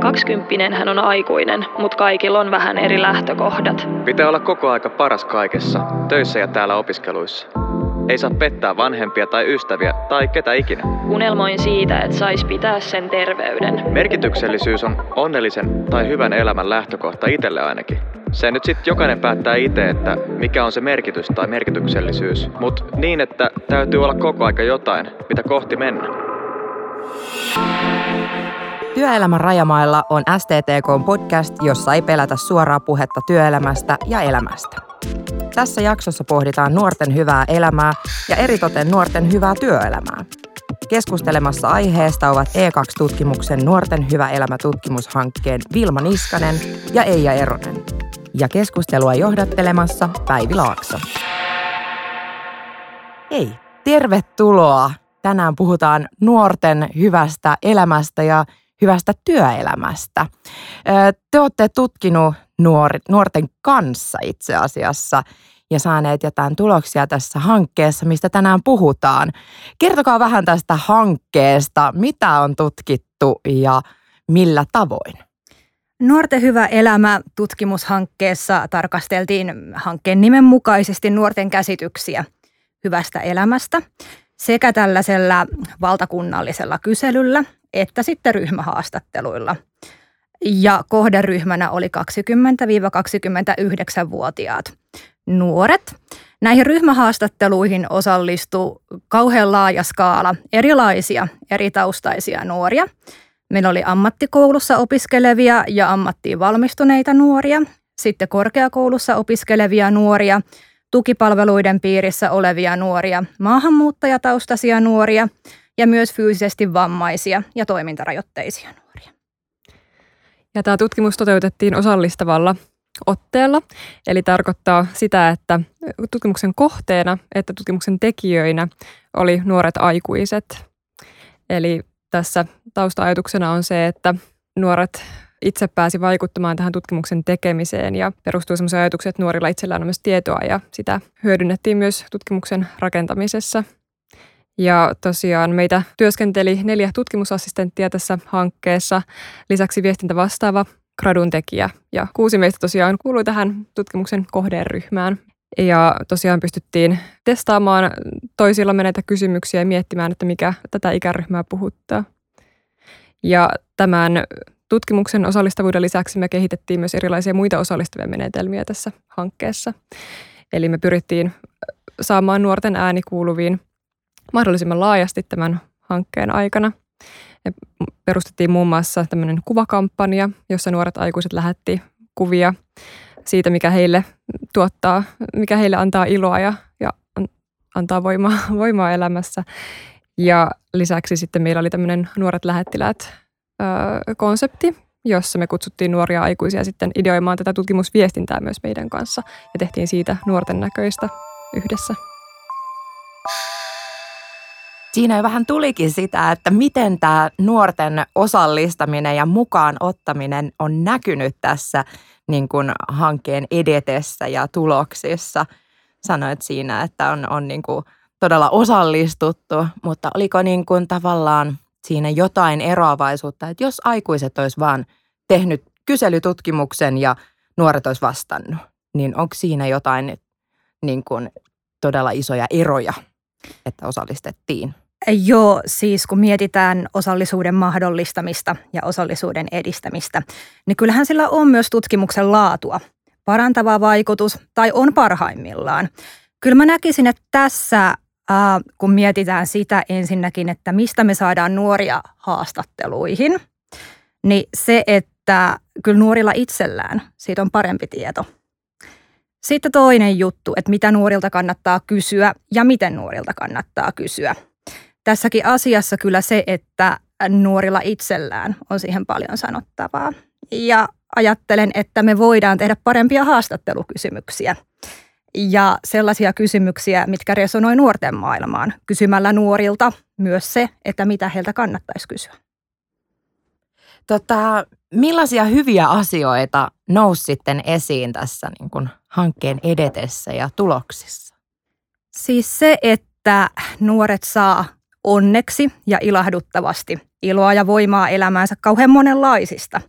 Kaksikymppinen hän on aikuinen, mutta kaikilla on vähän eri lähtökohdat. Pitää olla koko aika paras kaikessa, töissä ja täällä opiskeluissa. Ei saa pettää vanhempia tai ystäviä tai ketä ikinä. Unelmoin siitä, että sais pitää sen terveyden. Merkityksellisyys on onnellisen tai hyvän elämän lähtökohta itselle ainakin. Se nyt sitten jokainen päättää itse, että mikä on se merkitys tai merkityksellisyys. Mutta niin, että täytyy olla koko aika jotain, mitä kohti mennä. Työelämän rajamailla on STTK podcast, jossa ei pelätä suoraa puhetta työelämästä ja elämästä. Tässä jaksossa pohditaan nuorten hyvää elämää ja eritoten nuorten hyvää työelämää. Keskustelemassa aiheesta ovat E2-tutkimuksen Nuorten hyvä elämä tutkimushankkeen Vilma Niskanen ja Eija Eronen. Ja keskustelua johdattelemassa Päivi Laakso. Hei, tervetuloa! Tänään puhutaan nuorten hyvästä elämästä ja hyvästä työelämästä. Te olette tutkinut nuor, nuorten kanssa itse asiassa ja saaneet jotain tuloksia tässä hankkeessa, mistä tänään puhutaan. Kertokaa vähän tästä hankkeesta, mitä on tutkittu ja millä tavoin? Nuorten hyvä elämä tutkimushankkeessa tarkasteltiin hankkeen nimen mukaisesti nuorten käsityksiä hyvästä elämästä sekä tällaisella valtakunnallisella kyselyllä että sitten ryhmähaastatteluilla. Ja kohderyhmänä oli 20-29-vuotiaat nuoret. Näihin ryhmähaastatteluihin osallistui kauhean laaja skaala erilaisia eri taustaisia nuoria. Meillä oli ammattikoulussa opiskelevia ja ammattiin valmistuneita nuoria, sitten korkeakoulussa opiskelevia nuoria, tukipalveluiden piirissä olevia nuoria, maahanmuuttajataustaisia nuoria ja myös fyysisesti vammaisia ja toimintarajoitteisia nuoria. Ja tämä tutkimus toteutettiin osallistavalla otteella, eli tarkoittaa sitä, että tutkimuksen kohteena että tutkimuksen tekijöinä oli nuoret aikuiset. Eli tässä tausta-ajatuksena on se, että nuoret itse pääsi vaikuttamaan tähän tutkimuksen tekemiseen ja perustuu sellaisen ajatuksen, että nuorilla itsellään on myös tietoa ja sitä hyödynnettiin myös tutkimuksen rakentamisessa. Ja tosiaan meitä työskenteli neljä tutkimusassistenttia tässä hankkeessa, lisäksi viestintä vastaava gradun tekijä ja kuusi meistä tosiaan kuului tähän tutkimuksen kohderyhmään. Ja tosiaan pystyttiin testaamaan toisillamme näitä kysymyksiä ja miettimään, että mikä tätä ikäryhmää puhuttaa. Ja tämän tutkimuksen osallistavuuden lisäksi me kehitettiin myös erilaisia muita osallistavia menetelmiä tässä hankkeessa. Eli me pyrittiin saamaan nuorten ääni kuuluviin mahdollisimman laajasti tämän hankkeen aikana. Ja perustettiin muun muassa tämmöinen kuvakampanja, jossa nuoret aikuiset lähetti kuvia siitä, mikä heille tuottaa, mikä heille antaa iloa ja, ja antaa voimaa, voimaa elämässä. Ja lisäksi sitten meillä oli tämmöinen nuoret lähettiläät konsepti, jossa me kutsuttiin nuoria aikuisia sitten ideoimaan tätä tutkimusviestintää myös meidän kanssa ja tehtiin siitä nuorten näköistä yhdessä. Siinä jo vähän tulikin sitä, että miten tämä nuorten osallistaminen ja mukaan ottaminen on näkynyt tässä niin kuin hankkeen edetessä ja tuloksissa. Sanoit siinä, että on, on niin kuin todella osallistuttu, mutta oliko niin kuin tavallaan siinä jotain eroavaisuutta, että jos aikuiset olisi vaan tehnyt kyselytutkimuksen ja nuoret olisi vastannut, niin onko siinä jotain niin kuin todella isoja eroja, että osallistettiin? Joo, siis kun mietitään osallisuuden mahdollistamista ja osallisuuden edistämistä, niin kyllähän sillä on myös tutkimuksen laatua, parantava vaikutus tai on parhaimmillaan. Kyllä mä näkisin, että tässä kun mietitään sitä ensinnäkin, että mistä me saadaan nuoria haastatteluihin, niin se, että kyllä nuorilla itsellään siitä on parempi tieto. Sitten toinen juttu, että mitä nuorilta kannattaa kysyä ja miten nuorilta kannattaa kysyä – tässäkin asiassa kyllä se, että nuorilla itsellään on siihen paljon sanottavaa. Ja ajattelen, että me voidaan tehdä parempia haastattelukysymyksiä ja sellaisia kysymyksiä, mitkä resonoi nuorten maailmaan, kysymällä nuorilta myös se, että mitä heiltä kannattaisi kysyä. Tota, millaisia hyviä asioita nousi sitten esiin tässä niin kuin hankkeen edetessä ja tuloksissa? Siis se, että nuoret saa onneksi ja ilahduttavasti iloa ja voimaa elämäänsä kauhean monenlaisista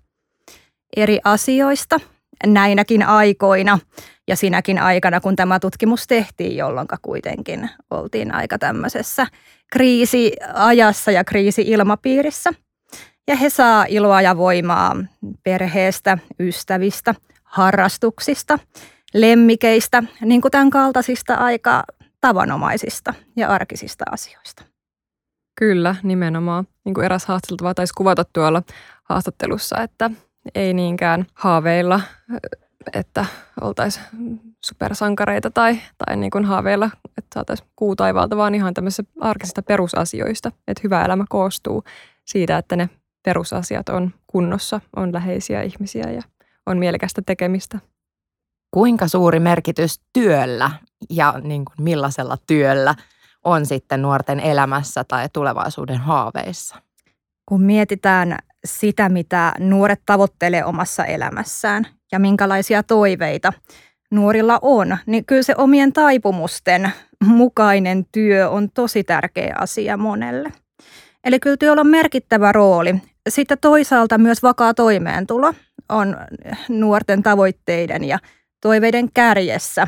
eri asioista näinäkin aikoina ja sinäkin aikana, kun tämä tutkimus tehtiin, jolloin kuitenkin oltiin aika tämmöisessä kriisiajassa ja kriisiilmapiirissä. Ja he saa iloa ja voimaa perheestä, ystävistä, harrastuksista, lemmikeistä, niin kuin tämän kaltaisista aika tavanomaisista ja arkisista asioista. Kyllä, nimenomaan. Niin kuin eräs haastateltava taisi kuvata tuolla haastattelussa, että ei niinkään haaveilla, että oltaisiin supersankareita tai, tai niin kuin haaveilla, että saataisiin kuu taivaalta, vaan ihan tämmöisistä arkisista perusasioista. Että hyvä elämä koostuu siitä, että ne perusasiat on kunnossa, on läheisiä ihmisiä ja on mielekästä tekemistä. Kuinka suuri merkitys työllä ja niin kuin millaisella työllä on sitten nuorten elämässä tai tulevaisuuden haaveissa? Kun mietitään sitä, mitä nuoret tavoittelee omassa elämässään ja minkälaisia toiveita nuorilla on, niin kyllä se omien taipumusten mukainen työ on tosi tärkeä asia monelle. Eli kyllä työllä on merkittävä rooli. Sitten toisaalta myös vakaa toimeentulo on nuorten tavoitteiden ja toiveiden kärjessä.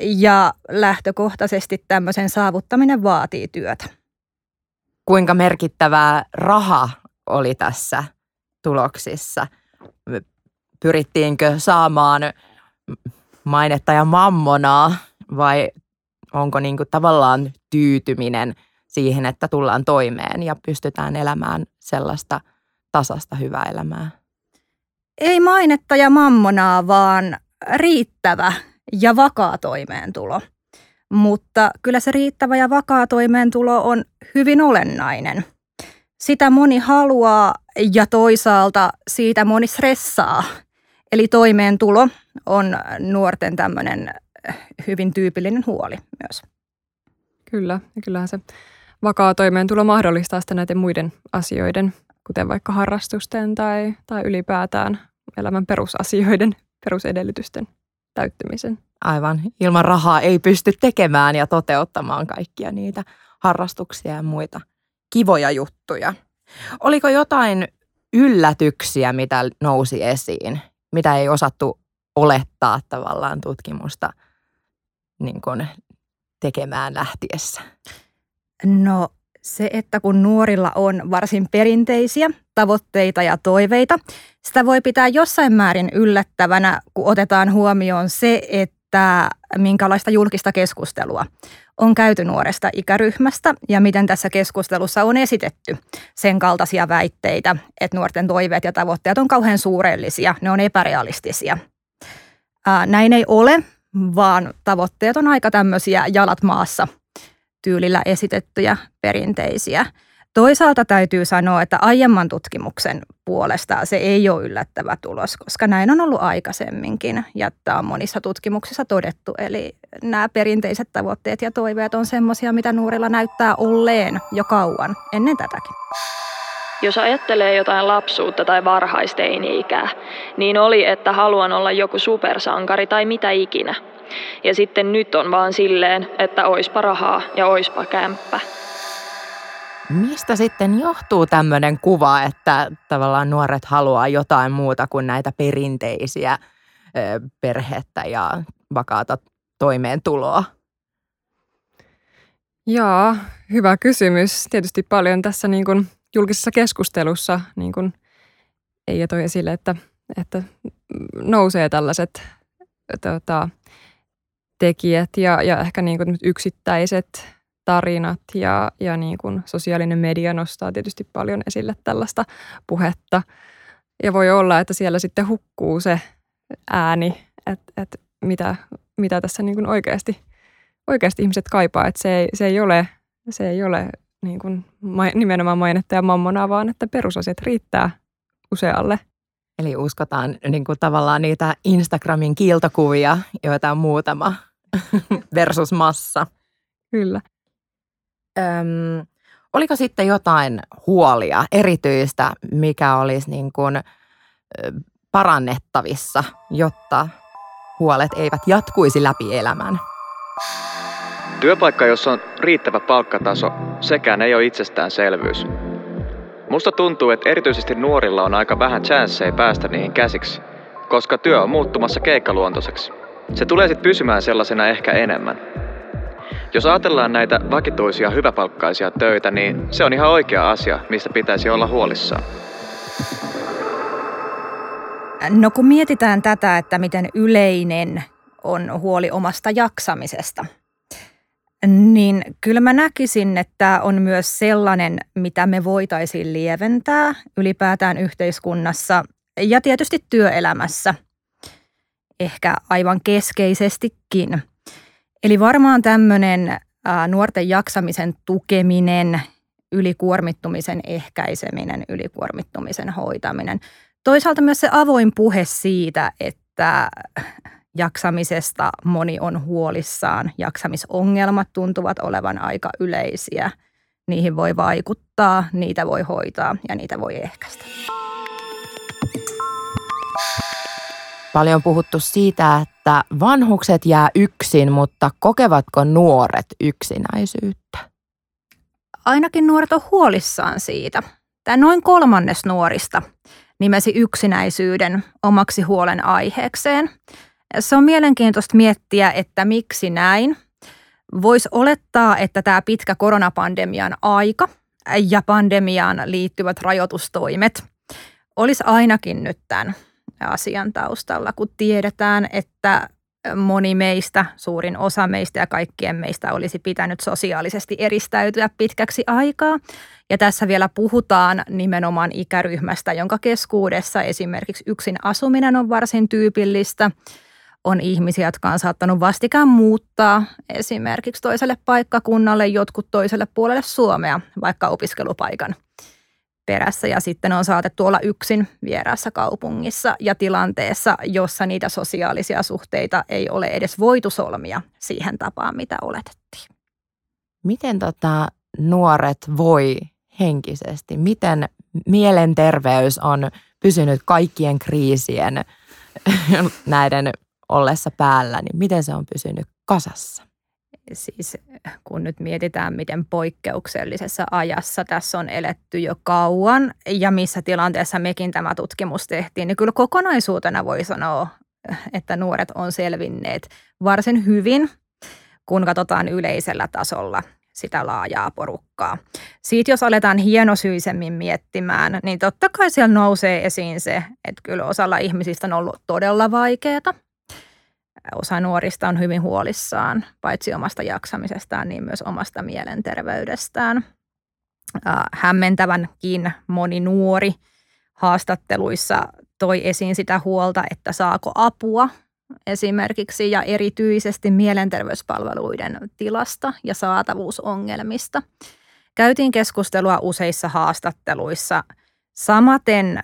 Ja lähtökohtaisesti tämmöisen saavuttaminen vaatii työtä. Kuinka merkittävää raha oli tässä tuloksissa? Pyrittiinkö saamaan mainetta ja mammonaa vai onko niin kuin tavallaan tyytyminen siihen, että tullaan toimeen ja pystytään elämään sellaista tasasta hyvää elämää? Ei mainetta ja mammonaa, vaan riittävä ja vakaa toimeentulo. Mutta kyllä se riittävä ja vakaa toimeentulo on hyvin olennainen. Sitä moni haluaa ja toisaalta siitä moni stressaa. Eli toimeentulo on nuorten tämmöinen hyvin tyypillinen huoli myös. Kyllä, ja kyllähän se vakaa toimeentulo mahdollistaa sitten näiden muiden asioiden, kuten vaikka harrastusten tai, tai ylipäätään elämän perusasioiden, perusedellytysten täyttymisen. Aivan. Ilman rahaa ei pysty tekemään ja toteuttamaan kaikkia niitä harrastuksia ja muita kivoja juttuja. Oliko jotain yllätyksiä, mitä nousi esiin, mitä ei osattu olettaa tavallaan tutkimusta niin kuin tekemään lähtiessä? No se, että kun nuorilla on varsin perinteisiä tavoitteita ja toiveita, sitä voi pitää jossain määrin yllättävänä, kun otetaan huomioon se, että minkälaista julkista keskustelua on käyty nuoresta ikäryhmästä ja miten tässä keskustelussa on esitetty sen kaltaisia väitteitä, että nuorten toiveet ja tavoitteet on kauhean suurellisia, ne on epärealistisia. näin ei ole, vaan tavoitteet on aika tämmöisiä jalat maassa tyylillä esitettyjä perinteisiä. Toisaalta täytyy sanoa, että aiemman tutkimuksen puolesta se ei ole yllättävä tulos, koska näin on ollut aikaisemminkin ja tämä on monissa tutkimuksissa todettu. Eli nämä perinteiset tavoitteet ja toiveet on semmoisia, mitä nuorilla näyttää olleen jo kauan ennen tätäkin. Jos ajattelee jotain lapsuutta tai varhaisteini-ikää, niin oli, että haluan olla joku supersankari tai mitä ikinä. Ja sitten nyt on vaan silleen, että oispa rahaa ja oispa kämppä. Mistä sitten johtuu tämmöinen kuva, että tavallaan nuoret haluaa jotain muuta kuin näitä perinteisiä perhettä ja vakaata toimeentuloa? Joo, hyvä kysymys. Tietysti paljon tässä niin kuin julkisessa keskustelussa niin kuin ei toi esille, että, että nousee tällaiset tota, tekijät ja, ja ehkä niin kuin yksittäiset tarinat ja, ja niin kuin sosiaalinen media nostaa tietysti paljon esille tällaista puhetta. Ja voi olla, että siellä sitten hukkuu se ääni, että, että mitä, mitä tässä niin kuin oikeasti, oikeasti ihmiset kaipaa. Että se ei, se ei ole, se ei ole niin kuin nimenomaan mainetta ja mammonaa, vaan että perusasiat riittää usealle. Eli uskotaan niin kuin tavallaan niitä Instagramin kiiltokuvia, joita on muutama versus massa. Kyllä. Öm, oliko sitten jotain huolia erityistä, mikä olisi niin kuin parannettavissa, jotta huolet eivät jatkuisi läpi elämän? Työpaikka, jossa on riittävä palkkataso, sekään ei ole itsestäänselvyys. Musta tuntuu, että erityisesti nuorilla on aika vähän chanceja päästä niihin käsiksi, koska työ on muuttumassa keikkaluontoiseksi. Se tulee sitten pysymään sellaisena ehkä enemmän. Jos ajatellaan näitä vakituisia hyväpalkkaisia töitä, niin se on ihan oikea asia, mistä pitäisi olla huolissaan. No kun mietitään tätä, että miten yleinen on huoli omasta jaksamisesta, niin kyllä mä näkisin, että on myös sellainen, mitä me voitaisiin lieventää ylipäätään yhteiskunnassa ja tietysti työelämässä, ehkä aivan keskeisestikin. Eli varmaan tämmöinen nuorten jaksamisen tukeminen, ylikuormittumisen ehkäiseminen, ylikuormittumisen hoitaminen. Toisaalta myös se avoin puhe siitä, että jaksamisesta moni on huolissaan. Jaksamisongelmat tuntuvat olevan aika yleisiä. Niihin voi vaikuttaa, niitä voi hoitaa ja niitä voi ehkäistä. Paljon on puhuttu siitä, että vanhukset jää yksin, mutta kokevatko nuoret yksinäisyyttä? Ainakin nuoret on huolissaan siitä. Tämä noin kolmannes nuorista nimesi yksinäisyyden omaksi huolen aiheekseen. Se on mielenkiintoista miettiä, että miksi näin. Voisi olettaa, että tämä pitkä koronapandemian aika ja pandemiaan liittyvät rajoitustoimet olisi ainakin nyt tämän asian taustalla, kun tiedetään, että moni meistä, suurin osa meistä ja kaikkien meistä olisi pitänyt sosiaalisesti eristäytyä pitkäksi aikaa. Ja tässä vielä puhutaan nimenomaan ikäryhmästä, jonka keskuudessa esimerkiksi yksin asuminen on varsin tyypillistä. On ihmisiä, jotka on saattanut vastikään muuttaa esimerkiksi toiselle paikkakunnalle, jotkut toiselle puolelle Suomea, vaikka opiskelupaikan – perässä ja sitten on saatettu olla yksin vieraassa kaupungissa ja tilanteessa, jossa niitä sosiaalisia suhteita ei ole edes voitu solmia siihen tapaan, mitä oletettiin. Miten tota nuoret voi henkisesti? Miten mielenterveys on pysynyt kaikkien kriisien näiden ollessa päällä, niin miten se on pysynyt kasassa? Siis kun nyt mietitään, miten poikkeuksellisessa ajassa tässä on eletty jo kauan ja missä tilanteessa mekin tämä tutkimus tehtiin, niin kyllä kokonaisuutena voi sanoa, että nuoret on selvinneet varsin hyvin, kun katsotaan yleisellä tasolla sitä laajaa porukkaa. Siitä jos aletaan hienosyisemmin miettimään, niin totta kai siellä nousee esiin se, että kyllä osalla ihmisistä on ollut todella vaikeaa – osa nuorista on hyvin huolissaan paitsi omasta jaksamisestaan, niin myös omasta mielenterveydestään. Hämmentävänkin moni nuori haastatteluissa toi esiin sitä huolta, että saako apua esimerkiksi ja erityisesti mielenterveyspalveluiden tilasta ja saatavuusongelmista. Käytiin keskustelua useissa haastatteluissa – Samaten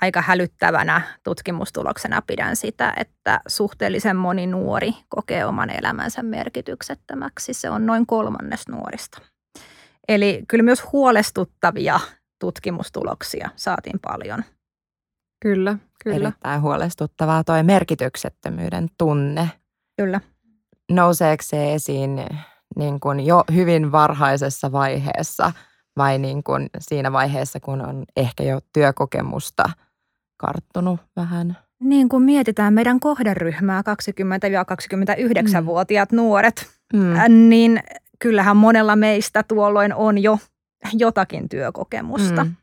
aika hälyttävänä tutkimustuloksena pidän sitä, että suhteellisen moni nuori kokee oman elämänsä merkityksettömäksi. Se on noin kolmannes nuorista. Eli kyllä myös huolestuttavia tutkimustuloksia saatiin paljon. Kyllä, kyllä. Erittäin huolestuttavaa tuo merkityksettömyyden tunne. Kyllä. Nouseeko se esiin niin kuin jo hyvin varhaisessa vaiheessa – vai niin kuin siinä vaiheessa, kun on ehkä jo työkokemusta karttunut vähän? Niin kuin mietitään meidän kohderyhmää 20-29-vuotiaat mm. nuoret, mm. niin kyllähän monella meistä tuolloin on jo jotakin työkokemusta. Mm.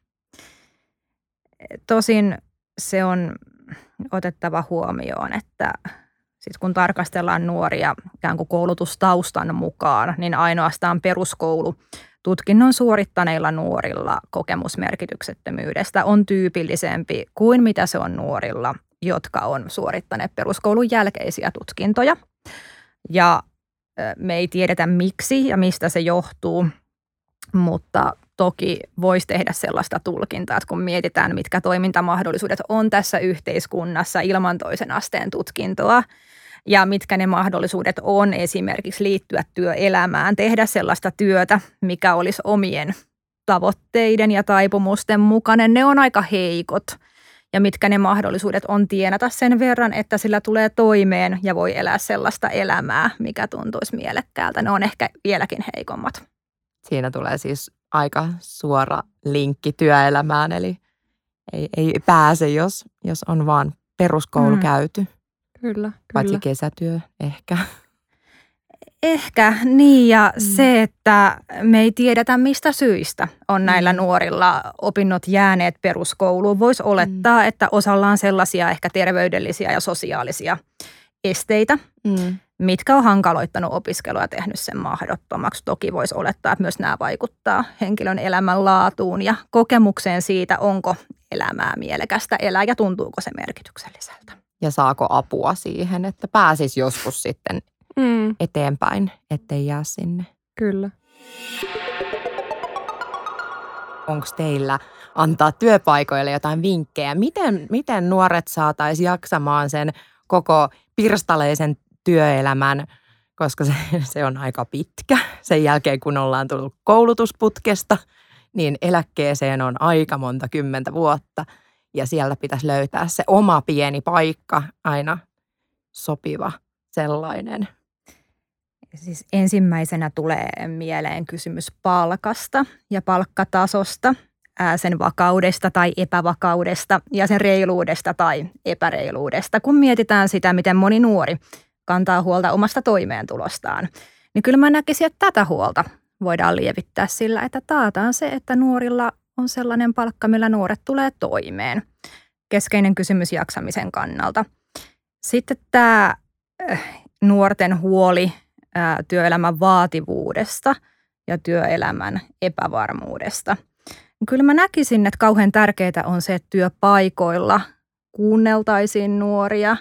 Tosin se on otettava huomioon, että sit kun tarkastellaan nuoria ikään kuin koulutustaustan mukaan, niin ainoastaan peruskoulu tutkinnon suorittaneilla nuorilla kokemusmerkityksettömyydestä on tyypillisempi kuin mitä se on nuorilla, jotka on suorittaneet peruskoulun jälkeisiä tutkintoja. Ja me ei tiedetä miksi ja mistä se johtuu, mutta toki voisi tehdä sellaista tulkintaa, että kun mietitään, mitkä toimintamahdollisuudet on tässä yhteiskunnassa ilman toisen asteen tutkintoa, ja mitkä ne mahdollisuudet on esimerkiksi liittyä työelämään, tehdä sellaista työtä, mikä olisi omien tavoitteiden ja taipumusten mukainen. Ne on aika heikot. ja mitkä ne mahdollisuudet on tienata sen verran, että sillä tulee toimeen ja voi elää sellaista elämää, mikä tuntuisi mielekkäältä. Ne on ehkä vieläkin heikommat. Siinä tulee siis aika suora linkki työelämään, eli ei, ei pääse, jos, jos on vaan peruskoulu mm. käyty. Kyllä, kyllä. Paitsi kesätyö ehkä. Ehkä niin ja mm. se, että me ei tiedetä mistä syistä on näillä mm. nuorilla opinnot jääneet peruskouluun. Voisi mm. olettaa, mm. että osalla on sellaisia ehkä terveydellisiä ja sosiaalisia esteitä, mm. mitkä on hankaloittanut opiskelua ja tehnyt sen mahdottomaksi. Toki voisi olettaa, että myös nämä vaikuttaa henkilön elämän laatuun ja kokemukseen siitä, onko elämää mielekästä elää ja tuntuuko se merkitykselliseltä. Ja saako apua siihen, että pääsisi joskus sitten mm. eteenpäin, ettei jää sinne. Kyllä. Onko teillä antaa työpaikoille jotain vinkkejä? Miten, miten nuoret saataisiin jaksamaan sen koko pirstaleisen työelämän, koska se, se on aika pitkä. Sen jälkeen, kun ollaan tullut koulutusputkesta, niin eläkkeeseen on aika monta kymmentä vuotta. Ja sieltä pitäisi löytää se oma pieni paikka, aina sopiva sellainen. Siis ensimmäisenä tulee mieleen kysymys palkasta ja palkkatasosta, sen vakaudesta tai epävakaudesta ja sen reiluudesta tai epäreiluudesta. Kun mietitään sitä, miten moni nuori kantaa huolta omasta toimeentulostaan, niin kyllä mä näkisin, että tätä huolta voidaan lievittää sillä, että taataan se, että nuorilla on sellainen palkka, millä nuoret tulee toimeen. Keskeinen kysymys jaksamisen kannalta. Sitten tämä nuorten huoli työelämän vaativuudesta ja työelämän epävarmuudesta. Kyllä mä näkisin, että kauhean tärkeää on se, että työpaikoilla kuunneltaisiin nuoria,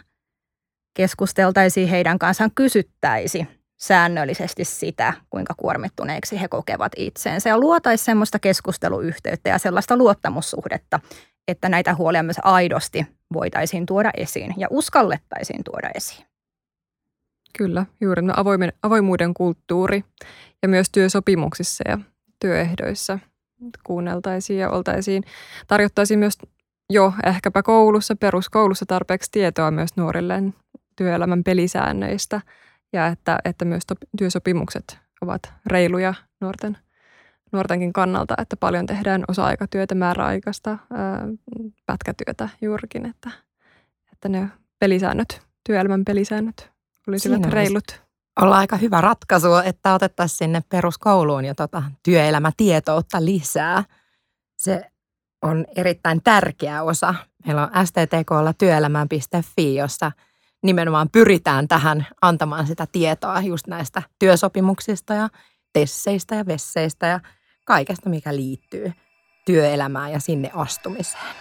keskusteltaisiin heidän kanssaan, kysyttäisi säännöllisesti sitä, kuinka kuormittuneeksi he kokevat itseensä ja luotaisi semmoista keskusteluyhteyttä ja sellaista luottamussuhdetta, että näitä huolia myös aidosti voitaisiin tuoda esiin ja uskallettaisiin tuoda esiin. Kyllä, juuri no avoimen, avoimuuden kulttuuri ja myös työsopimuksissa ja työehdoissa kuunneltaisiin ja oltaisiin, tarjottaisiin myös jo ehkäpä koulussa, peruskoulussa tarpeeksi tietoa myös nuorille työelämän pelisäännöistä ja että, että myös työsopimukset ovat reiluja nuorten, nuortenkin kannalta, että paljon tehdään osa-aikatyötä, määräaikaista, ää, pätkätyötä juurikin, että, että ne pelisäännöt, työelämän pelisäännöt olisivat Siinä reilut. Olla aika hyvä ratkaisu, että otettaisiin sinne peruskouluun ja tota, työelämätietoutta lisää. Se on erittäin tärkeä osa. Meillä on sttklla työelämään.fi, jossa nimenomaan pyritään tähän antamaan sitä tietoa just näistä työsopimuksista ja tesseistä ja vesseistä ja kaikesta, mikä liittyy työelämään ja sinne astumiseen.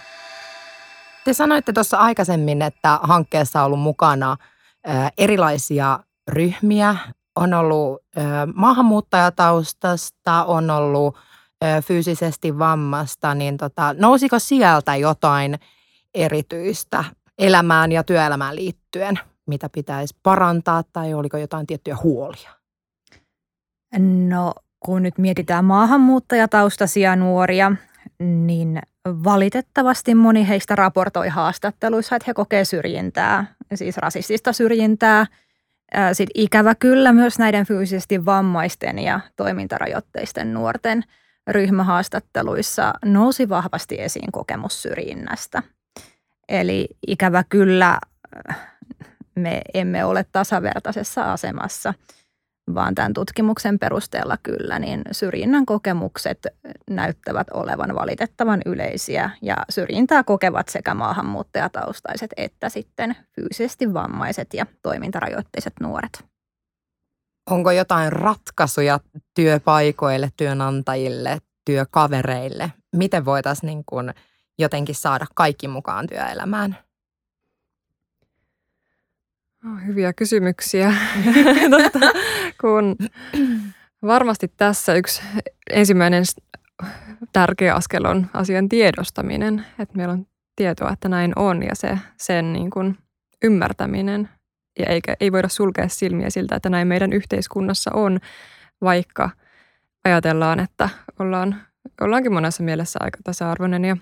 Te sanoitte tuossa aikaisemmin, että hankkeessa on ollut mukana – erilaisia ryhmiä. On ollut maahanmuuttajataustasta, on ollut fyysisesti vammasta, niin tota, nousiko sieltä jotain erityistä elämään ja työelämään liittyen, mitä pitäisi parantaa tai oliko jotain tiettyjä huolia? No kun nyt mietitään maahanmuuttajataustaisia nuoria, niin valitettavasti moni heistä raportoi haastatteluissa, että he kokee syrjintää, siis rasistista syrjintää. Sitten ikävä kyllä myös näiden fyysisesti vammaisten ja toimintarajoitteisten nuorten ryhmähaastatteluissa nousi vahvasti esiin kokemus syrjinnästä. Eli ikävä kyllä me emme ole tasavertaisessa asemassa – vaan tämän tutkimuksen perusteella kyllä, niin syrjinnän kokemukset näyttävät olevan valitettavan yleisiä ja syrjintää kokevat sekä maahanmuuttajataustaiset että sitten fyysisesti vammaiset ja toimintarajoitteiset nuoret. Onko jotain ratkaisuja työpaikoille, työnantajille, työkavereille? Miten voitaisiin niin kuin jotenkin saada kaikki mukaan työelämään? Oh, hyviä kysymyksiä. Totta, kun varmasti tässä yksi ensimmäinen tärkeä askel on asian tiedostaminen, että meillä on tietoa, että näin on ja se, sen niin kuin ymmärtäminen. Ja eikä, ei voida sulkea silmiä siltä, että näin meidän yhteiskunnassa on, vaikka ajatellaan, että ollaan, ollaankin monessa mielessä aika tasa-arvoinen ja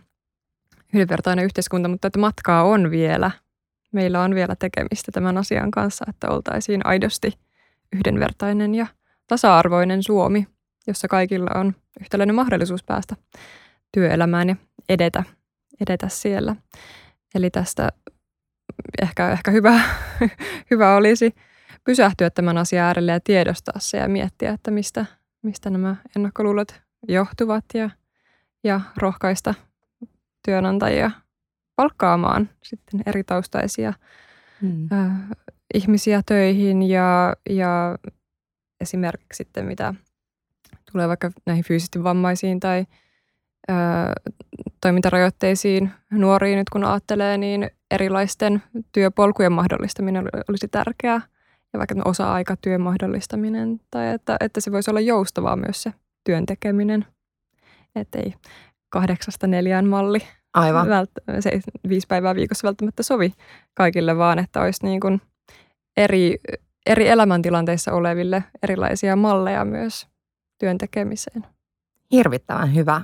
yhdenvertainen yhteiskunta, mutta että matkaa on vielä. Meillä on vielä tekemistä tämän asian kanssa, että oltaisiin aidosti yhdenvertainen ja tasa-arvoinen Suomi, jossa kaikilla on yhtäläinen mahdollisuus päästä työelämään ja edetä, edetä siellä. Eli tästä ehkä, ehkä hyvä, hyvä olisi pysähtyä tämän asian äärelle ja tiedostaa se ja miettiä, että mistä, mistä nämä ennakkoluulot johtuvat ja, ja rohkaista työnantajia palkkaamaan sitten eri taustaisia hmm. äh, ihmisiä töihin ja, ja esimerkiksi sitten mitä tulee vaikka näihin fyysisesti vammaisiin tai ö, toimintarajoitteisiin nuoriin nyt kun ajattelee, niin erilaisten työpolkujen mahdollistaminen olisi tärkeää ja vaikka osa-aikatyön mahdollistaminen tai että, että se voisi olla joustavaa myös se työn tekeminen, ettei kahdeksasta neljään malli Aivan. Vält- se viisi päivää viikossa välttämättä sovi kaikille, vaan että olisi niin kuin eri, eri elämäntilanteissa oleville erilaisia malleja myös työn tekemiseen. Hirvittävän hyvä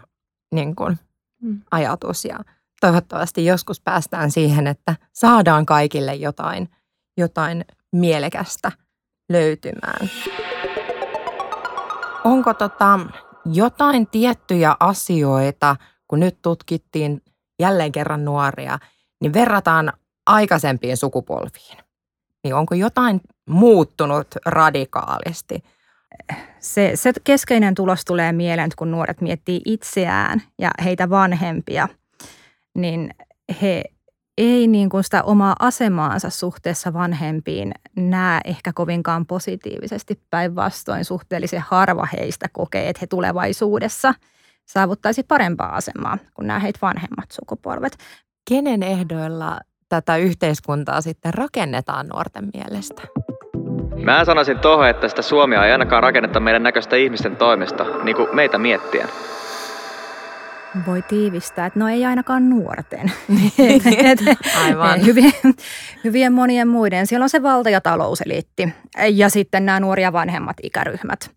niin kuin, mm. ajatus ja toivottavasti joskus päästään siihen, että saadaan kaikille jotain, jotain mielekästä löytymään. Onko tota, jotain tiettyjä asioita, kun nyt tutkittiin jälleen kerran nuoria, niin verrataan aikaisempiin sukupolviin. Niin onko jotain muuttunut radikaalisti? Se, se keskeinen tulos tulee mieleen, kun nuoret miettii itseään ja heitä vanhempia, niin he ei niin kuin sitä omaa asemaansa suhteessa vanhempiin näe ehkä kovinkaan positiivisesti. Päinvastoin suhteellisen harva heistä kokee, että he tulevaisuudessa saavuttaisi parempaa asemaa kuin nämä heitä vanhemmat sukupolvet. Kenen ehdoilla tätä yhteiskuntaa sitten rakennetaan nuorten mielestä? Mä sanoisin tuohon, että sitä Suomia ei ainakaan rakenneta meidän näköistä ihmisten toimesta, niin kuin meitä miettien. Voi tiivistää, että no ei ainakaan nuorten. Aivan. hyvien, hyvien monien muiden. Siellä on se valta- ja talouseliitti ja sitten nämä nuoria vanhemmat ikäryhmät.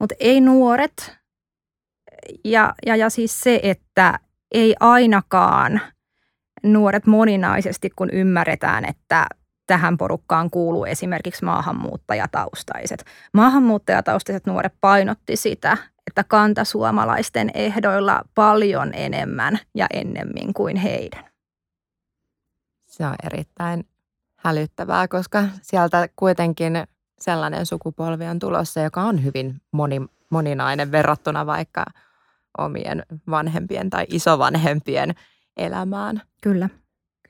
Mutta ei nuoret ja, ja, ja siis se, että ei ainakaan nuoret moninaisesti, kun ymmärretään, että tähän porukkaan kuuluu esimerkiksi maahanmuuttajataustaiset. Maahanmuuttajataustaiset nuoret painotti sitä, että kantasuomalaisten ehdoilla paljon enemmän ja ennemmin kuin heidän. Se on erittäin hälyttävää, koska sieltä kuitenkin sellainen sukupolvi on tulossa, joka on hyvin moni, moninainen verrattuna vaikka omien vanhempien tai isovanhempien elämään. Kyllä.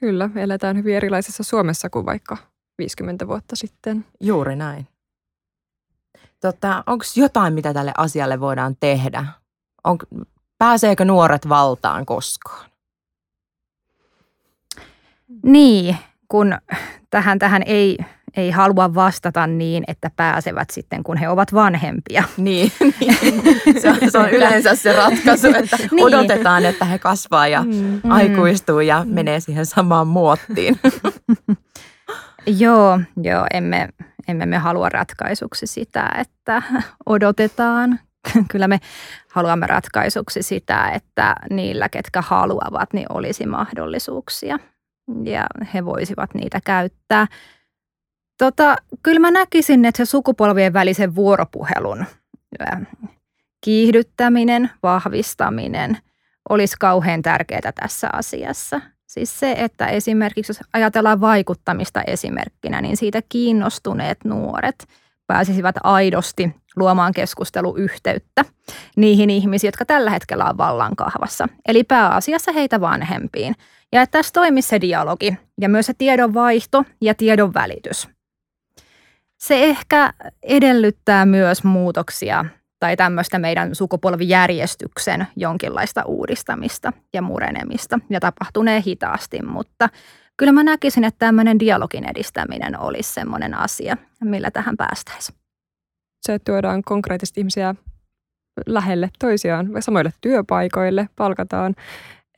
Kyllä, eletään hyvin erilaisessa Suomessa kuin vaikka 50 vuotta sitten. Juuri näin. Tota, Onko jotain, mitä tälle asialle voidaan tehdä? On, pääseekö nuoret valtaan koskaan? Niin, kun tähän, tähän ei, ei halua vastata niin, että pääsevät sitten, kun he ovat vanhempia. Niin, niin. Se, on, se on yleensä se ratkaisu, että niin. odotetaan, että he kasvaa ja mm. aikuistuu ja mm. menee siihen samaan muottiin. joo, joo, emme, emme me halua ratkaisuksi sitä, että odotetaan. Kyllä me haluamme ratkaisuksi sitä, että niillä, ketkä haluavat, niin olisi mahdollisuuksia ja he voisivat niitä käyttää. Tota, kyllä mä näkisin, että se sukupolvien välisen vuoropuhelun kiihdyttäminen, vahvistaminen olisi kauhean tärkeää tässä asiassa. Siis se, että esimerkiksi jos ajatellaan vaikuttamista esimerkkinä, niin siitä kiinnostuneet nuoret pääsisivät aidosti luomaan keskusteluyhteyttä niihin ihmisiin, jotka tällä hetkellä on vallankahvassa. Eli pääasiassa heitä vanhempiin. Ja että tässä toimisi se dialogi ja myös se tiedonvaihto ja tiedon välitys. Se ehkä edellyttää myös muutoksia tai tämmöistä meidän sukupolvijärjestyksen jonkinlaista uudistamista ja murenemista. Ja tapahtunee hitaasti, mutta kyllä mä näkisin, että tämmöinen dialogin edistäminen olisi semmoinen asia, millä tähän päästäisiin. Se, että tuodaan konkreettisesti ihmisiä lähelle toisiaan, samoille työpaikoille, palkataan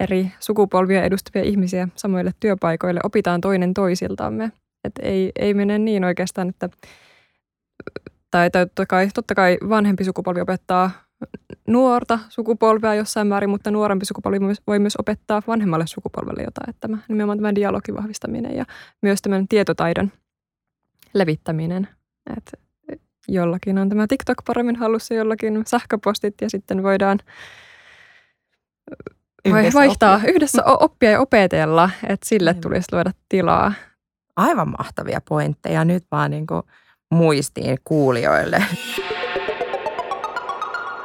eri sukupolvia edustavia ihmisiä samoille työpaikoille, opitaan toinen toisiltamme. Et ei, ei mene niin oikeastaan, että tai, tai totta, kai, totta kai vanhempi sukupolvi opettaa nuorta sukupolvea jossain määrin, mutta nuorempi sukupolvi voi myös opettaa vanhemmalle sukupolvelle jotain. Että tämä, nimenomaan tämä dialogin vahvistaminen ja myös tämän tietotaidon levittäminen. Että jollakin on tämä TikTok paremmin hallussa, jollakin sähköpostit ja sitten voidaan yhdessä vaihtaa oppia. yhdessä oppia ja opetella, että sille tulisi luoda tilaa. Aivan mahtavia pointteja nyt vaan niin kuin muistiin kuulijoille.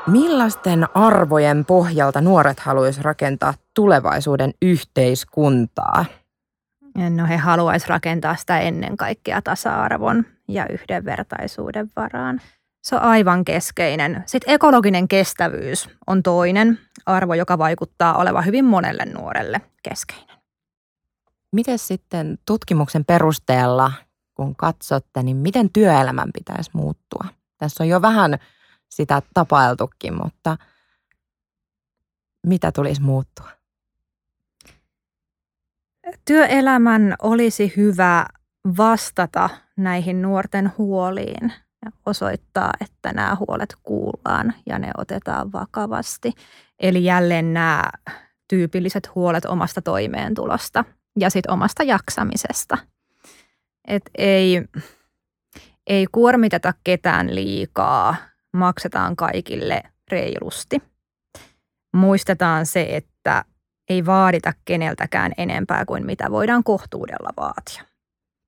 Millaisten arvojen pohjalta nuoret haluaisivat rakentaa tulevaisuuden yhteiskuntaa? No he haluaisivat rakentaa sitä ennen kaikkea tasa-arvon ja yhdenvertaisuuden varaan. Se on aivan keskeinen. Sitten ekologinen kestävyys on toinen arvo, joka vaikuttaa olevan hyvin monelle nuorelle keskeinen. Miten sitten tutkimuksen perusteella, kun katsotte, niin miten työelämän pitäisi muuttua? Tässä on jo vähän sitä tapailtukin, mutta mitä tulisi muuttua? Työelämän olisi hyvä vastata näihin nuorten huoliin ja osoittaa, että nämä huolet kuullaan ja ne otetaan vakavasti. Eli jälleen nämä tyypilliset huolet omasta toimeentulosta ja sitten omasta jaksamisesta. Et ei, ei kuormiteta ketään liikaa, maksetaan kaikille reilusti. Muistetaan se, että ei vaadita keneltäkään enempää kuin mitä voidaan kohtuudella vaatia.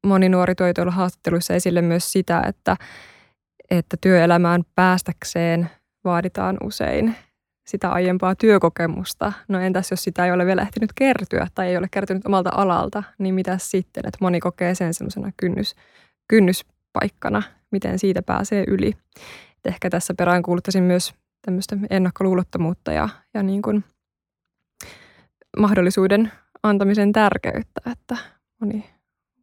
Moni nuori toi tuolla haastatteluissa esille myös sitä, että, että työelämään päästäkseen vaaditaan usein sitä aiempaa työkokemusta. No entäs jos sitä ei ole vielä ehtinyt kertyä tai ei ole kertynyt omalta alalta, niin mitä sitten? Että moni kokee sen semmoisena kynnys, kynnyspaikkana, miten siitä pääsee yli. Et ehkä tässä perään kuuluttaisin myös tämmöistä ennakkoluulottomuutta ja, ja niin kuin mahdollisuuden antamisen tärkeyttä, että moni,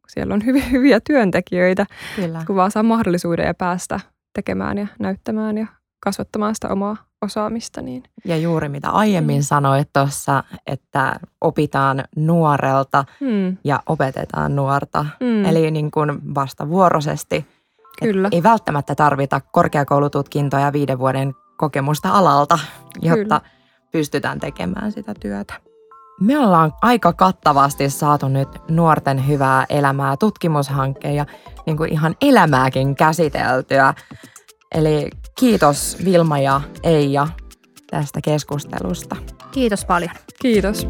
siellä on hyviä, hyviä työntekijöitä, Kyllä. kun vaan saa mahdollisuuden ja päästä tekemään ja näyttämään ja kasvattamaan sitä omaa osaamista. Niin. Ja juuri mitä aiemmin mm. sanoit tuossa, että opitaan nuorelta mm. ja opetetaan nuorta. Mm. Eli niin kuin vastavuoroisesti. Kyllä. Ei välttämättä tarvita korkeakoulututkintoa ja viiden vuoden kokemusta alalta, jotta Kyllä. pystytään tekemään sitä työtä. Me ollaan aika kattavasti saatu nyt nuorten hyvää elämää tutkimushankkeen ja niin kuin ihan elämääkin käsiteltyä. Eli kiitos Vilma ja Eija tästä keskustelusta. Kiitos paljon. Kiitos.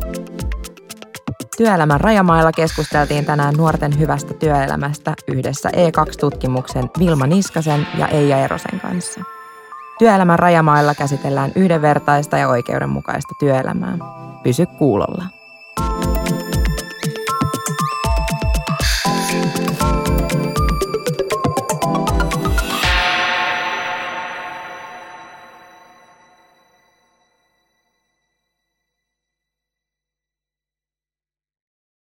Työelämän rajamailla keskusteltiin tänään nuorten hyvästä työelämästä yhdessä E2-tutkimuksen Vilma Niskasen ja Eija Erosen kanssa. Työelämän rajamailla käsitellään yhdenvertaista ja oikeudenmukaista työelämää. Pysy kuulolla.